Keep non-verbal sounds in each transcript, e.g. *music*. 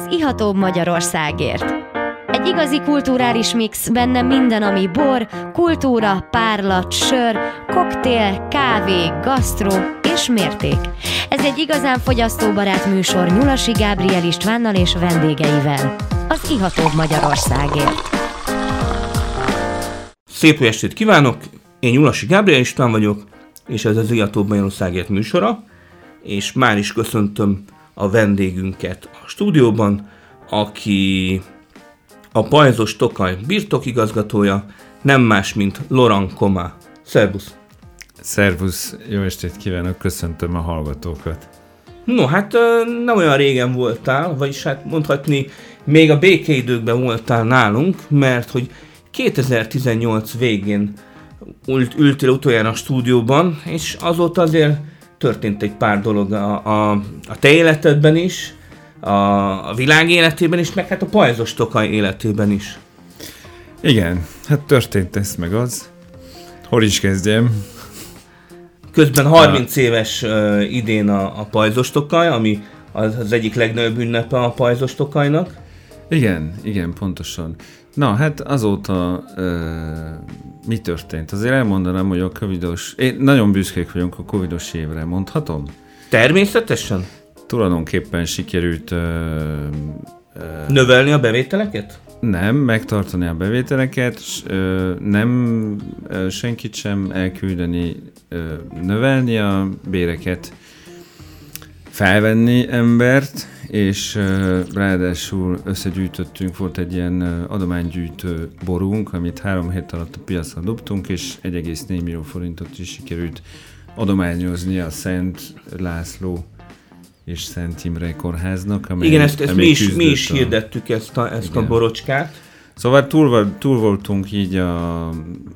az Iható Magyarországért. Egy igazi kulturális mix, benne minden, ami bor, kultúra, párlat, sör, koktél, kávé, gasztró és mérték. Ez egy igazán fogyasztóbarát műsor Nyulasi Gábriel Istvánnal és vendégeivel. Az Iható Magyarországért. Szép jó estét kívánok! Én Nyulasi Gábriel István vagyok, és ez az Iható Magyarországért műsora, és már is köszöntöm a vendégünket a stúdióban, aki a Pajzos Tokaj birtokigazgatója, nem más, mint Laurent Koma. Szervusz! Szervusz, jó estét kívánok, köszöntöm a hallgatókat. No, hát nem olyan régen voltál, vagyis hát mondhatni, még a békeidőkben voltál nálunk, mert hogy 2018 végén ült, ültél utoljára a stúdióban, és azóta azért történt egy pár dolog a, a, a te életedben is, a, a világ életében is, meg hát a pajzos tokaj életében is. Igen, hát történt ez meg az. Hol is kezdjem? Közben 30 a... éves uh, idén a, a pajzos tokaj, ami az, az egyik legnagyobb ünnepe a pajzos tokajnak. Igen, igen, pontosan. Na, hát azóta uh, mi történt? Azért elmondanám, hogy a covidos... Én nagyon büszkék vagyunk a covidos évre, mondhatom? Természetesen. Tulajdonképpen sikerült... Uh, uh, Növelni a bevételeket? Nem, megtartani a bevételeket, uh, nem uh, senkit sem elküldeni, uh, növelni a béreket, felvenni embert, és ráadásul összegyűjtöttünk, volt egy ilyen adománygyűjtő borunk, amit három hét alatt a piacra dobtunk, és 1,4 millió forintot is sikerült adományozni a Szent László és Szent Imre kórháznak. Amely, Igen, ezt, ezt mi, is, mi is hirdettük ezt a, ezt a borocskát. Szóval túl, túl voltunk így a...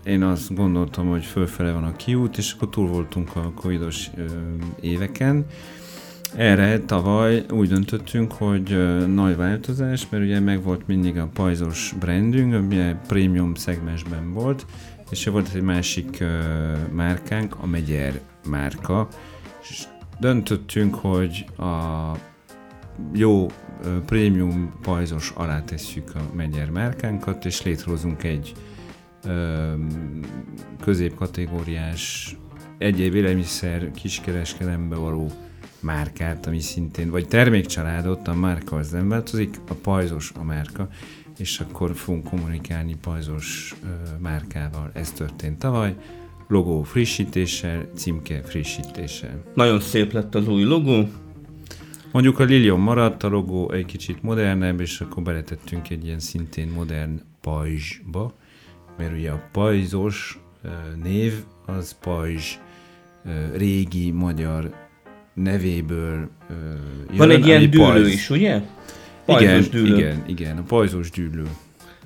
Én azt gondoltam, hogy fölfele van a kiút, és akkor túl voltunk a covidos éveken, erre tavaly úgy döntöttünk, hogy nagy változás, mert ugye meg volt mindig a pajzos brandünk, ami prémium szegmensben volt, és volt egy másik márkánk, a Megyer márka, és döntöttünk, hogy a jó uh, prémium pajzos alá tesszük a Megyer márkánkat, és létrehozunk egy uh, középkategóriás egyéb élelmiszer kiskereskedelembe való márkát, ami szintén, vagy termékcsaládot, a márka az nem változik, a pajzos a márka, és akkor fogunk kommunikálni pajzos ö, márkával. Ez történt tavaly. Logó frissítéssel, címke frissítéssel. Nagyon szép lett az új logó. Mondjuk a Lilium maradt, a logó egy kicsit modernebb, és akkor beletettünk egy ilyen szintén modern pajzsba, mert ugye a pajzos név az pajzs régi magyar nevéből jön, Van egy ilyen dűlő pajz... is, ugye? Pajzos igen, dűlő. igen, igen, a pajzos dűlő.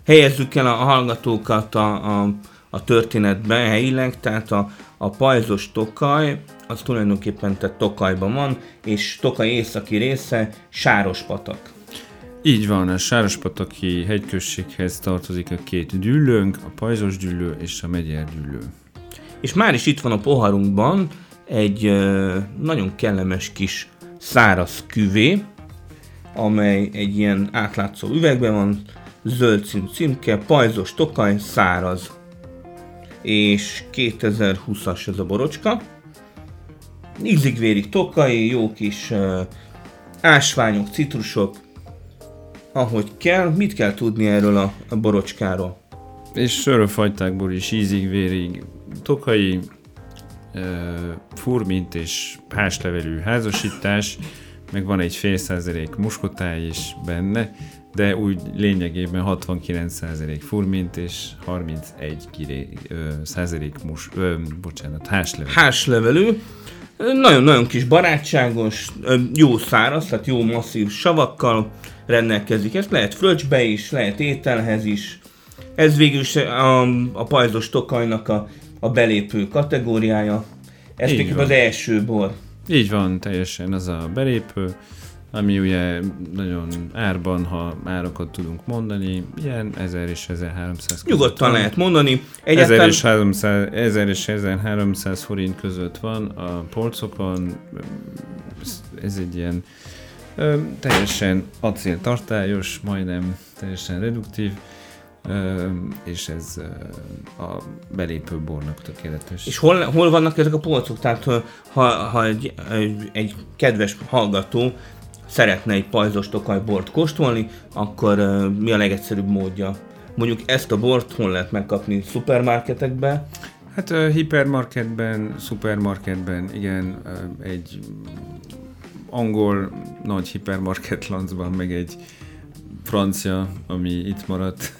Helyezzük el a hallgatókat a, a, a történetbe helyileg, tehát a, a pajzos Tokaj, az tulajdonképpen tehát Tokajban van, és Tokaj északi része Sárospatak. Így van, a Sárospataki hegyközséghez tartozik a két dűlőnk, a pajzos dűlő és a megyer dűlő. És már is itt van a poharunkban egy nagyon kellemes kis száraz küvé, amely egy ilyen átlátszó üvegben van, zöld színű címke, pajzos tokaj, száraz. És 2020-as ez a borocska. Ízig-vérig tokai, jó kis ásványok, citrusok, ahogy kell. Mit kell tudni erről a, borocskáról? És söröfajtákból is ízig-vérig tokai, furmint és házlevelű házasítás, meg van egy fél százalék muskotáj is benne, de úgy lényegében 69 százalék furmint és 31 kiré, ö, százalék mus, ö, bocsánat, házlevelű. Házlevelű. Nagyon-nagyon kis barátságos, jó száraz, tehát jó masszív savakkal rendelkezik. Ezt lehet fröccsbe is, lehet ételhez is. Ez végül is a, a pajzos tokajnak a a belépő kategóriája. Ez még az első bor. Így van, teljesen az a belépő, ami ugye nagyon árban, ha árakat tudunk mondani, ilyen 1000 és 1300 Nyugodtan lehet mondani. Egyáltalán... 1000 és, 300, 1000 és 1300 forint között van a polcokon, ez egy ilyen Ö, teljesen acéltartályos, majdnem teljesen reduktív, és ez a belépő bornak tökéletes. És hol, hol vannak ezek a polcok? Tehát ha, ha egy, egy, kedves hallgató szeretne egy pajzos tokaj bort kóstolni, akkor mi a legegyszerűbb módja? Mondjuk ezt a bort hol lehet megkapni? Szupermarketekben? Hát uh, hipermarketben, szupermarketben, igen, uh, egy angol nagy hipermarket lancban, meg egy francia, ami itt maradt.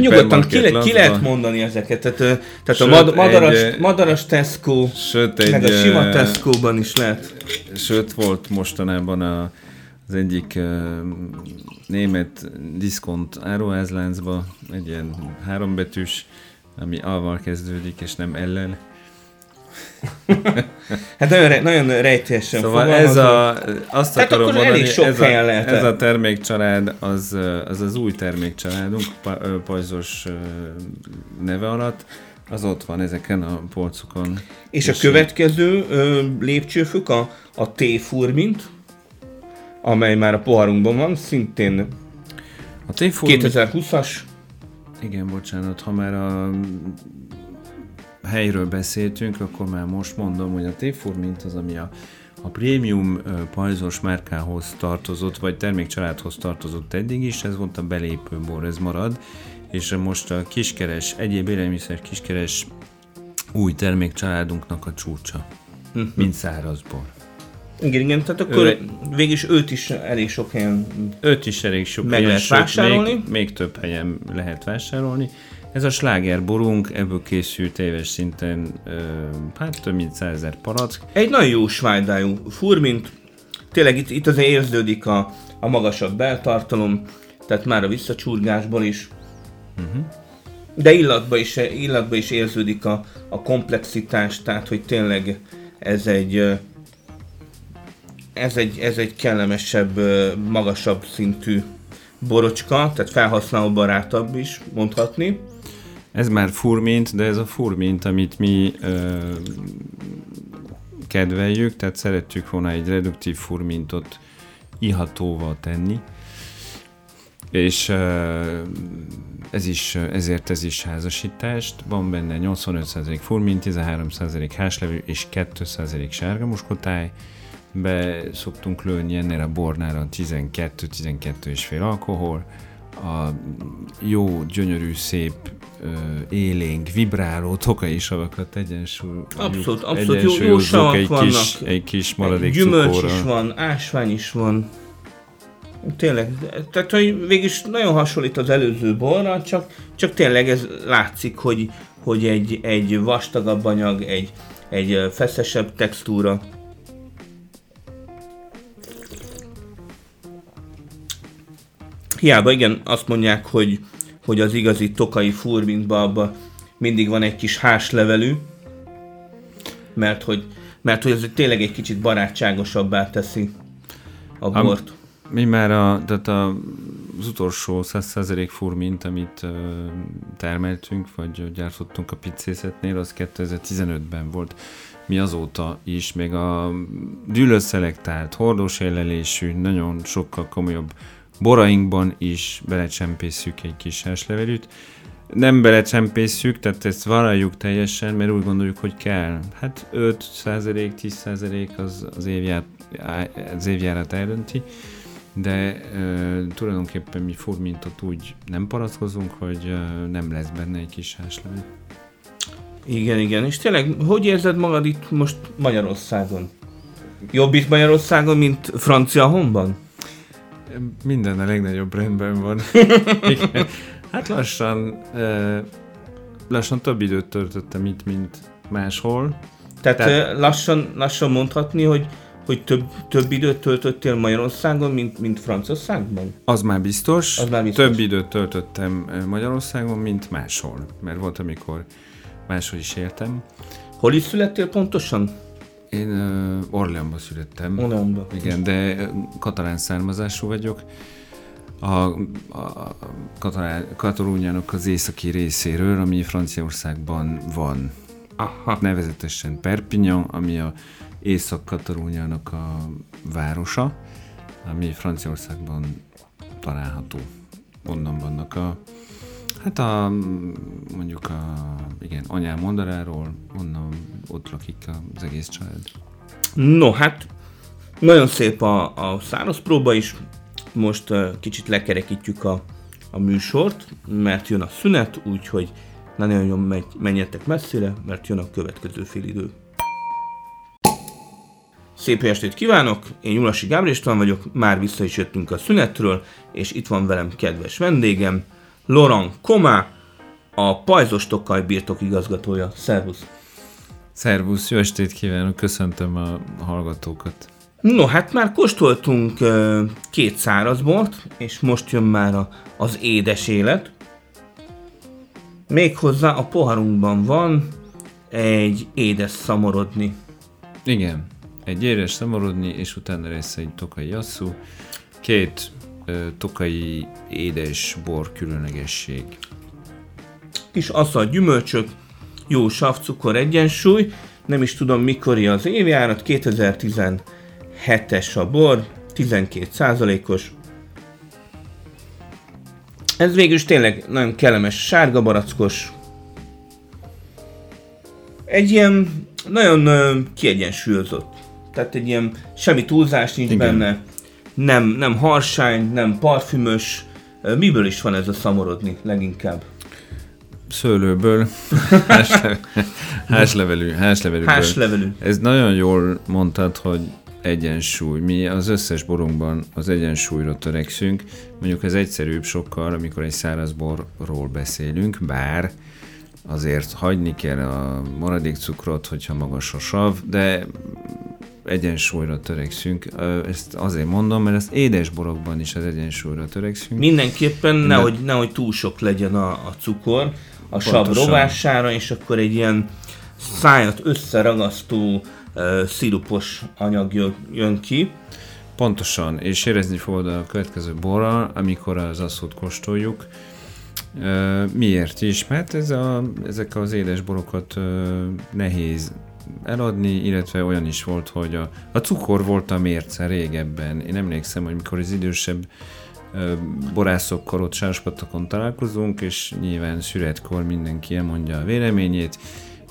Nyugodtan ki, le, ki lehet mondani ezeket. Tehát, tehát sőt, a mad, madaras, egy, madaras Tesco, sőt, egy, meg a sima Tesco-ban is lehet. Sőt, volt mostanában a, az egyik uh, német diszkont áruházláncba, egy ilyen hárombetűs, ami alval kezdődik, és nem ellen *laughs* hát nagyon, nagyon rejtélyesen Szóval ez a, azt Tehát akarom mondani, elég sok ez, a, lehet ez a termékcsalád, az, az az új termékcsaládunk, pajzos neve alatt, az ott van ezeken a polcokon. És, és a következő ö, lépcsőfök a, a T-furmint, amely már a poharunkban van, szintén a 2020-as. Igen, bocsánat, ha már a helyről beszéltünk, akkor már most mondom, hogy a Téfur mint az, ami a, a prémium pajzos márkához tartozott, vagy termékcsaládhoz tartozott eddig is, ez volt a belépő bor, ez marad, és most a kiskeres, egyéb élelmiszer kiskeres új termékcsaládunknak a csúcsa, uh-huh. mint szárazbor. Igen, igen, tehát akkor ő, végig őt is elég sok helyen Őt is elég sok meg helyen, lehet vásárolni. Még, még több helyen lehet vásárolni. Ez a slágerborunk, ebből készült éves szinten ö, hát több mint százezer palack. Egy nagyon jó svájdájú furmint, tényleg itt, itt azért érződik a, a magasabb beltartalom, tehát már a visszacsurgásból is. Uh-huh. De illatba is, illatba is érződik a, a komplexitás, tehát hogy tényleg ez egy ez egy, ez egy kellemesebb, magasabb szintű borocska, tehát felhasználó barátabb is mondhatni. Ez már furmint, de ez a furmint, amit mi ö, kedveljük, tehát szeretjük volna egy reduktív furmintot ihatóval tenni, és ö, ez is, ezért ez is házasítást. Van benne 85% furmint, 13% háslevű és 2% sárga muskotáj. Be szoktunk lőni ennél a bornára 12-12 és fél alkohol. A jó, gyönyörű, szép élénk, vibráló tokai savakat egyensúly, abszolút, abszolút jó, jó savak egy vannak. Kis, egy kis maradék Gyümölcs cukóra. is van, ásvány is van. Tényleg, tehát hogy végig nagyon hasonlít az előző borra, csak, csak tényleg ez látszik, hogy, hogy egy, egy vastagabb anyag, egy, egy feszesebb textúra. Hiába igen, azt mondják, hogy hogy az igazi tokai furmintba abba mindig van egy kis háslevelű, mert hogy, mert hogy ez tényleg egy kicsit barátságosabbá teszi a bort. A, mi már a, tehát a, az utolsó 100% furmint, amit uh, termeltünk, vagy gyártottunk a piccészetnél, az 2015-ben volt. Mi azóta is, még a dűlőszelektált, hordós jelölésű, nagyon sokkal komolyabb borainkban is belecsempészük egy kis házlevelűt. Nem belecsempészük, tehát ezt vállaljuk teljesen, mert úgy gondoljuk, hogy kell. Hát 5% 10 az, az, évját, az évjárat eldönti, de e, tulajdonképpen mi furmintot úgy nem paraszkozunk, hogy e, nem lesz benne egy kis házlevél. Igen, igen. És tényleg, hogy érzed magad itt most Magyarországon? Jobb itt Magyarországon, mint Francia honban? Minden a legnagyobb rendben van. *laughs* hát lassan, lassan több időt töltöttem itt, mint máshol. Tehát, Tehát lassan, lassan mondhatni, hogy hogy több, több időt töltöttél Magyarországon, mint, mint Franciaországban? Az már, biztos. Az már biztos. Több időt töltöttem Magyarországon, mint máshol. Mert volt, amikor máshol is éltem. Hol is születtél pontosan? Én uh, Orleanban születtem. Orleanban. Igen, de katalán származású vagyok. A, a katalán, Katalóniának az északi részéről, ami Franciaországban van. Aha. Nevezetesen Perpignan, ami a Észak-Katalóniának a városa, ami Franciaországban található. Onnan vannak a, hát a, mondjuk a, igen, anyám mondaráról, onnan ott lakik az egész család. No, hát nagyon szép a, a száraz próba is. Most uh, kicsit lekerekítjük a, a műsort, mert jön a szünet, úgyhogy ne nagyon megy, menjetek messzire, mert jön a következő fél idő. Szép estét kívánok, én Nyulasi Gábor István vagyok, már vissza is jöttünk a szünetről, és itt van velem kedves vendégem, Laurent Komá, a Pajzos Tokaj birtok igazgatója. Szervusz! Szervusz, jó estét kívánok, köszöntöm a hallgatókat. No, hát már kóstoltunk uh, két szárazbort, és most jön már a, az édes élet. Méghozzá a poharunkban van egy édes szamorodni. Igen, egy édes szamorodni, és utána lesz egy tokai jasszú, két tokai édes bor különlegesség. Kis aszal gyümölcsök, jó savcukor egyensúly, nem is tudom mikori az évjárat, 2017-es a bor, 12 os Ez végül is tényleg nagyon kellemes, sárga barackos. Egy ilyen nagyon ö, kiegyensúlyozott. Tehát egy ilyen semmi túlzás nincs Igen. benne. Nem, nem harsány, nem parfümös. Miből is van ez a szamorodni leginkább? Szőlőből, *laughs* házlevelű, házlevelű. Házlevelű. Ez nagyon jól mondtad, hogy egyensúly. Mi az összes borunkban az egyensúlyra törekszünk. Mondjuk ez egyszerűbb sokkal, amikor egy száraz borról beszélünk, bár azért hagyni kell a maradék cukrot, hogyha magas a sav, de egyensúlyra törekszünk. Ezt azért mondom, mert az édes borokban is az egyensúlyra törekszünk. Mindenképpen nehogy, nehogy túl sok legyen a, a cukor a sav rovására, és akkor egy ilyen szájat összeragasztó uh, szirupos anyag jön, jön ki. Pontosan, és érezni fogod a következő borral, amikor az asszót kóstoljuk. Uh, miért is? Mert ez a, ezek az édes borokat uh, nehéz eladni, illetve olyan is volt, hogy a, a cukor volt a mérce régebben. Én emlékszem, hogy mikor az idősebb borászokkal ott sáspatokon találkozunk, és nyilván szüretkor mindenki elmondja a véleményét.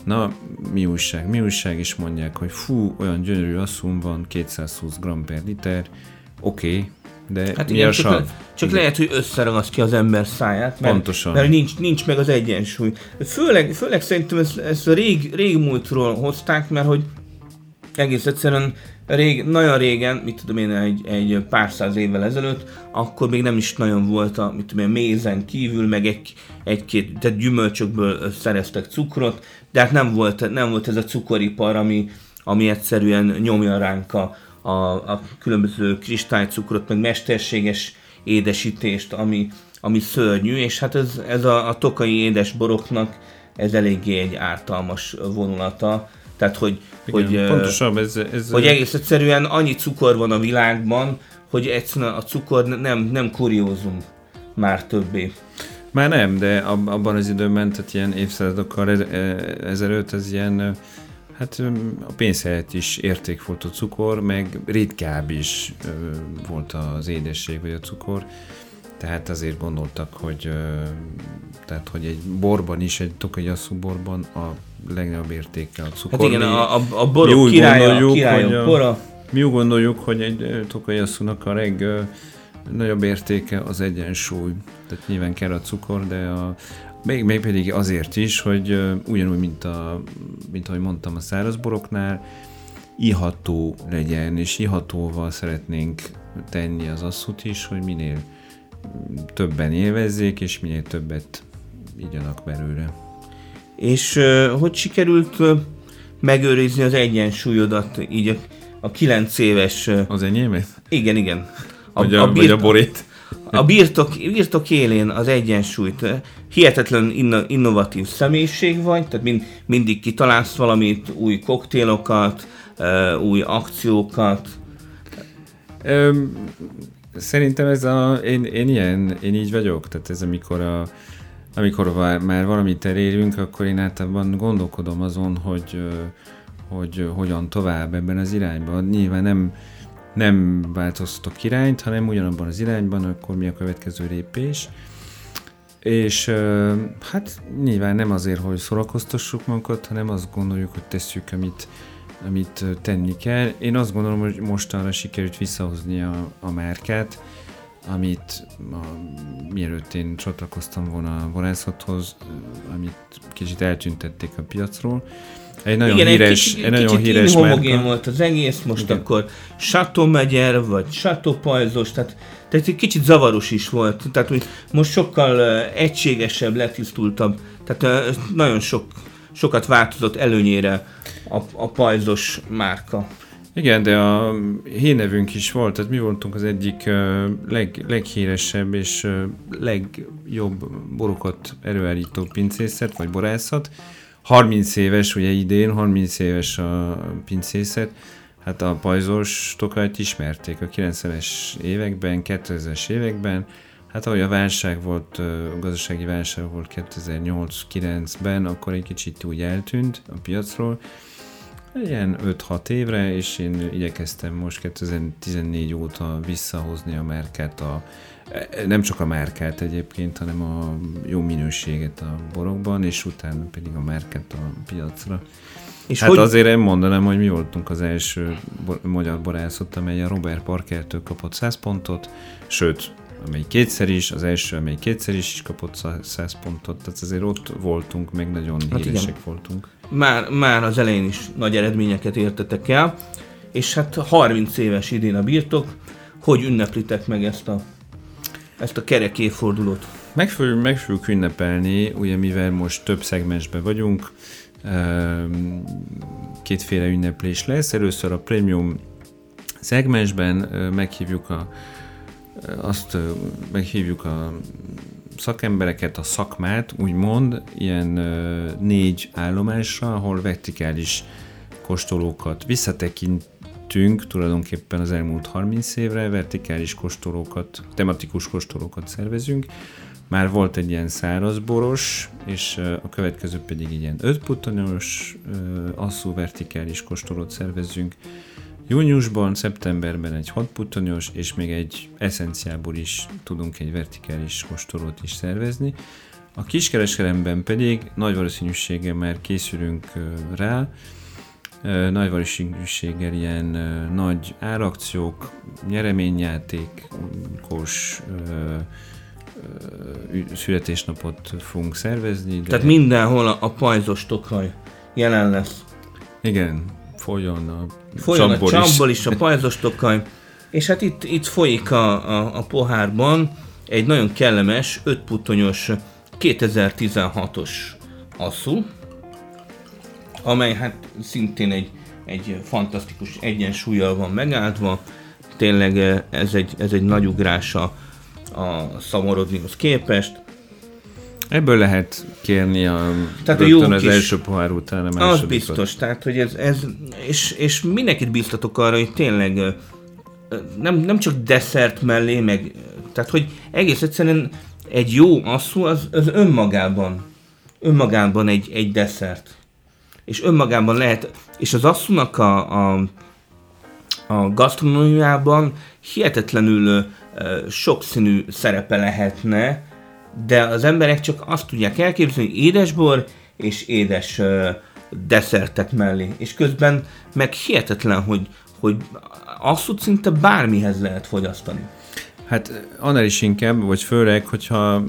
Na, mi újság? Mi újság is mondják, hogy fú, olyan gyönyörű asszum van, 220 g per liter, oké, okay, de hát igen, csak, le, csak igen. lehet, hogy összeragasztja az ember száját, mert, Pontosan. mert nincs, nincs meg az egyensúly. Főleg, főleg szerintem ezt, ezt a rég, régmúltról hozták, mert hogy egész egyszerűen rég, nagyon régen, mit tudom én, egy, egy pár száz évvel ezelőtt, akkor még nem is nagyon volt a, mit tudom én, mézen kívül, meg egy, egy-két, tehát gyümölcsökből szereztek cukrot, de hát nem volt, nem volt ez a cukoripar, ami, ami egyszerűen nyomja ránk a, a, a különböző kristálycukrot, meg mesterséges édesítést, ami, ami szörnyű, és hát ez, ez a, a tokai édesboroknak ez eléggé egy ártalmas vonulata, tehát, hogy, Igen, hogy, pontosabb, ez, ez, hogy egész egyszerűen annyi cukor van a világban, hogy egyszerűen a cukor nem, nem kuriózum már többé. Már nem, de abban az időben, tehát ilyen évszázadokkal e, ezelőtt ez ilyen, hát a pénz helyett is érték volt a cukor, meg ritkább is volt az édesség vagy a cukor. Tehát azért gondoltak, hogy, tehát, hogy egy borban is, egy tokai asszú borban a legnagyobb értéke a cukor. Hát igen, a, a, a borok mi királya, a, bora. Mi úgy gondoljuk, hogy egy tokai asszúnak a legnagyobb értéke az egyensúly. Tehát nyilván kell a cukor, de a, még, még pedig azért is, hogy ugyanúgy, mint, a, mint ahogy mondtam a szárazboroknál, iható legyen, és ihatóval szeretnénk tenni az asszút is, hogy minél többen élvezzék, és minél többet igyanak belőle. És hogy sikerült megőrizni az egyensúlyodat így a, a kilenc éves... Az enyémet? Igen, igen. A, vagy, a, a, birtok, vagy a borét? A birtok, birtok élén az egyensúlyt. Hihetetlen inno, innovatív személyiség vagy, tehát mind, mindig kitalálsz valamit, új koktélokat, uh, új akciókat. Öm, Szerintem ez a, én, én ilyen, én így vagyok, tehát ez amikor a, amikor már valamit elérünk, akkor én általában gondolkodom azon, hogy, hogy hogyan tovább ebben az irányban. Nyilván nem, nem változtatok irányt, hanem ugyanabban az irányban, akkor mi a következő lépés. És hát nyilván nem azért, hogy szórakoztassuk magunkat, hanem azt gondoljuk, hogy tesszük, amit, amit tenni kell. Én azt gondolom, hogy mostanra sikerült visszahozni a, a márkát, amit a, mielőtt én csatlakoztam volna a varászathoz, amit kicsit eltüntették a piacról. Egy nagyon Igen, híres, egy kicsit, egy nagyon kicsit híres homogén volt az egész, most Igen. akkor Chateau Megyer, vagy Chateau Pajzos, tehát, tehát egy kicsit zavaros is volt. Tehát hogy most sokkal egységesebb, letisztultabb, tehát nagyon sok, sokat változott előnyére a, a pajzos márka. Igen, de a hírnevünk is volt, tehát mi voltunk az egyik leg, leghíresebb és legjobb borokat előállító pincészet, vagy borászat. 30 éves, ugye idén 30 éves a pincészet, hát a pajzos tokajt ismerték a 90-es években, 2000-es években, hát ahogy a válság volt, a gazdasági válság volt 2008-9-ben, akkor egy kicsit úgy eltűnt a piacról, Ilyen 5-6 évre, és én igyekeztem most 2014 óta visszahozni a márkát, a, nem csak a márkát egyébként, hanem a jó minőséget a borokban, és utána pedig a márkát a piacra. És hát hogy... azért én mondanám, hogy mi voltunk az első bo- magyar borászat, amely a Robert Parkertől kapott 100 pontot, sőt, amely kétszer is, az első, amely kétszer is, is kapott 100 pontot, tehát azért ott voltunk, meg nagyon hát híresek igen. voltunk már, már az elején is nagy eredményeket értetek el, és hát 30 éves idén a birtok, hogy ünneplitek meg ezt a, ezt a kerek évfordulót? Meg, fogjuk, meg fogjuk ünnepelni, ugye mivel most több szegmensben vagyunk, ehm, kétféle ünneplés lesz. Először a prémium szegmensben meghívjuk a, azt meghívjuk a szakembereket, a szakmát, úgymond, ilyen négy állomásra, ahol vertikális kóstolókat visszatekintünk tulajdonképpen az elmúlt 30 évre, vertikális kóstolókat, tematikus kóstolókat szervezünk. Már volt egy ilyen szárazboros, és a következő pedig egy ilyen ötputanyos asszú vertikális kóstolót szervezünk. Júniusban, szeptemberben egy hatputonyos, és még egy eszenciából is tudunk egy vertikális kóstolót is szervezni. A kiskereskedelemben pedig nagy valószínűséggel már készülünk rá, nagy valószínűséggel ilyen nagy árakciók, nyereményjátékos születésnapot fogunk szervezni. De... Tehát mindenhol a, a pajzos tokaj jelen lesz. Igen, folyjon a Folyjon a csapból is, a pajzos tokaj. És hát itt, itt folyik a, a, a pohárban egy nagyon kellemes, ötputonyos 2016-os asszú, amely hát szintén egy, egy fantasztikus egyensúlyjal van megáldva. Tényleg eh, ez egy, ez egy nagy ugrás a, a szamorodnihoz képest. Ebből lehet kérni a, tehát a jó az kis, első pohár után a Az biztos, tehát hogy ez, ez és, és mindenkit biztatok arra, hogy tényleg nem, nem csak desszert mellé, meg, tehát hogy egész egyszerűen egy jó asszú az, az önmagában, önmagában egy, egy desszert. És önmagában lehet, és az asszúnak a, a, a gasztronómiában hihetetlenül uh, sokszínű szerepe lehetne, de az emberek csak azt tudják elképzelni, hogy édesbor és édes uh, desszertek mellé. És közben meg hihetetlen, hogy, hogy azt szinte bármihez lehet fogyasztani. Hát annál is inkább, vagy főleg, hogyha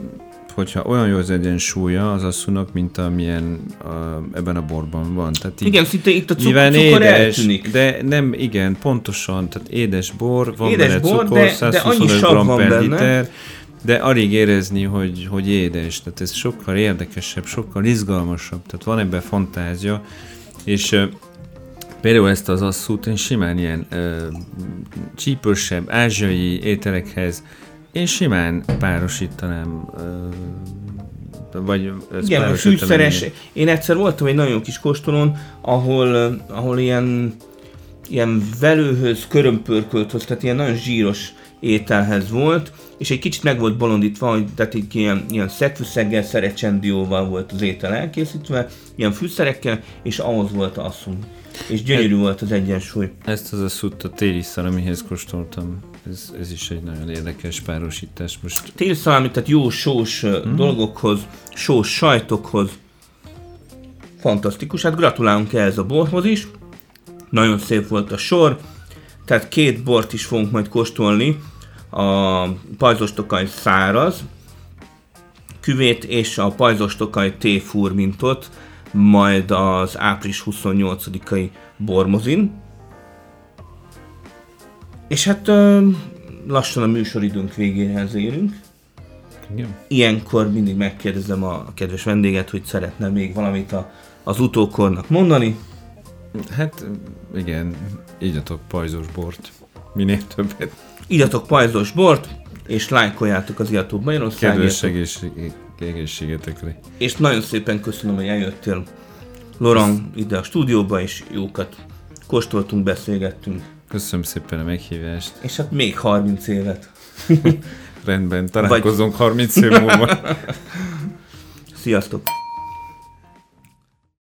hogyha olyan jó az egyensúlya az asszúnak, mint amilyen a, ebben a borban van. Tehát így, igen, szinte itt a cuk- cukor édes, eltűnik. De nem, igen, pontosan, tehát édes bor, van édes bele bor, cukor, de, 125 de g per liter, de alig érezni, hogy, hogy édes. Tehát ez sokkal érdekesebb, sokkal izgalmasabb, tehát van ebben fantázia, és uh, például ezt az asszút én simán ilyen uh, csípősebb, ázsiai ételekhez én simán párosítanám uh, vagy Igen, fűszeres. Én egyszer voltam egy nagyon kis kóstolón, ahol, ahol ilyen, ilyen velőhöz, körömpörkölthöz, tehát ilyen nagyon zsíros ételhez volt, és egy kicsit meg volt bolondítva, hogy tehát így ilyen, ilyen szegfűszeggel, szerecsendióval volt az étel elkészítve, ilyen fűszerekkel, és ahhoz volt asszony. és gyönyörű volt az egyensúly. Ezt az a szutta téli szalamihez kóstoltam. Ez, ez is egy nagyon érdekes párosítás. Most Téli szalami, tehát jó sós hmm. dolgokhoz, sós sajtokhoz. Fantasztikus, hát gratulálunk ehhez a borhoz is. Nagyon szép volt a sor. Tehát két bort is fogunk majd kóstolni. A pajzostokaj száraz küvét és a pajzostokaj téfúrmintot, majd az április 28-ai bormozin. És hát lassan a műsoridőnk végéhez érünk. igen. Ilyenkor mindig megkérdezem a kedves vendéget, hogy szeretne még valamit a, az utókornak mondani. Hát igen, igyatok pajzos bort. Minél többet. Igyatok pajzos bort, és lájkoljátok az Kedves Magyarországért. egészség, egészségetekre. És nagyon szépen köszönöm, hogy eljöttél Loran ide a stúdióba, és jókat kóstoltunk, beszélgettünk. Köszönöm szépen a meghívást. És hát még 30 évet. *laughs* Rendben, találkozunk 30 év múlva. Sziasztok!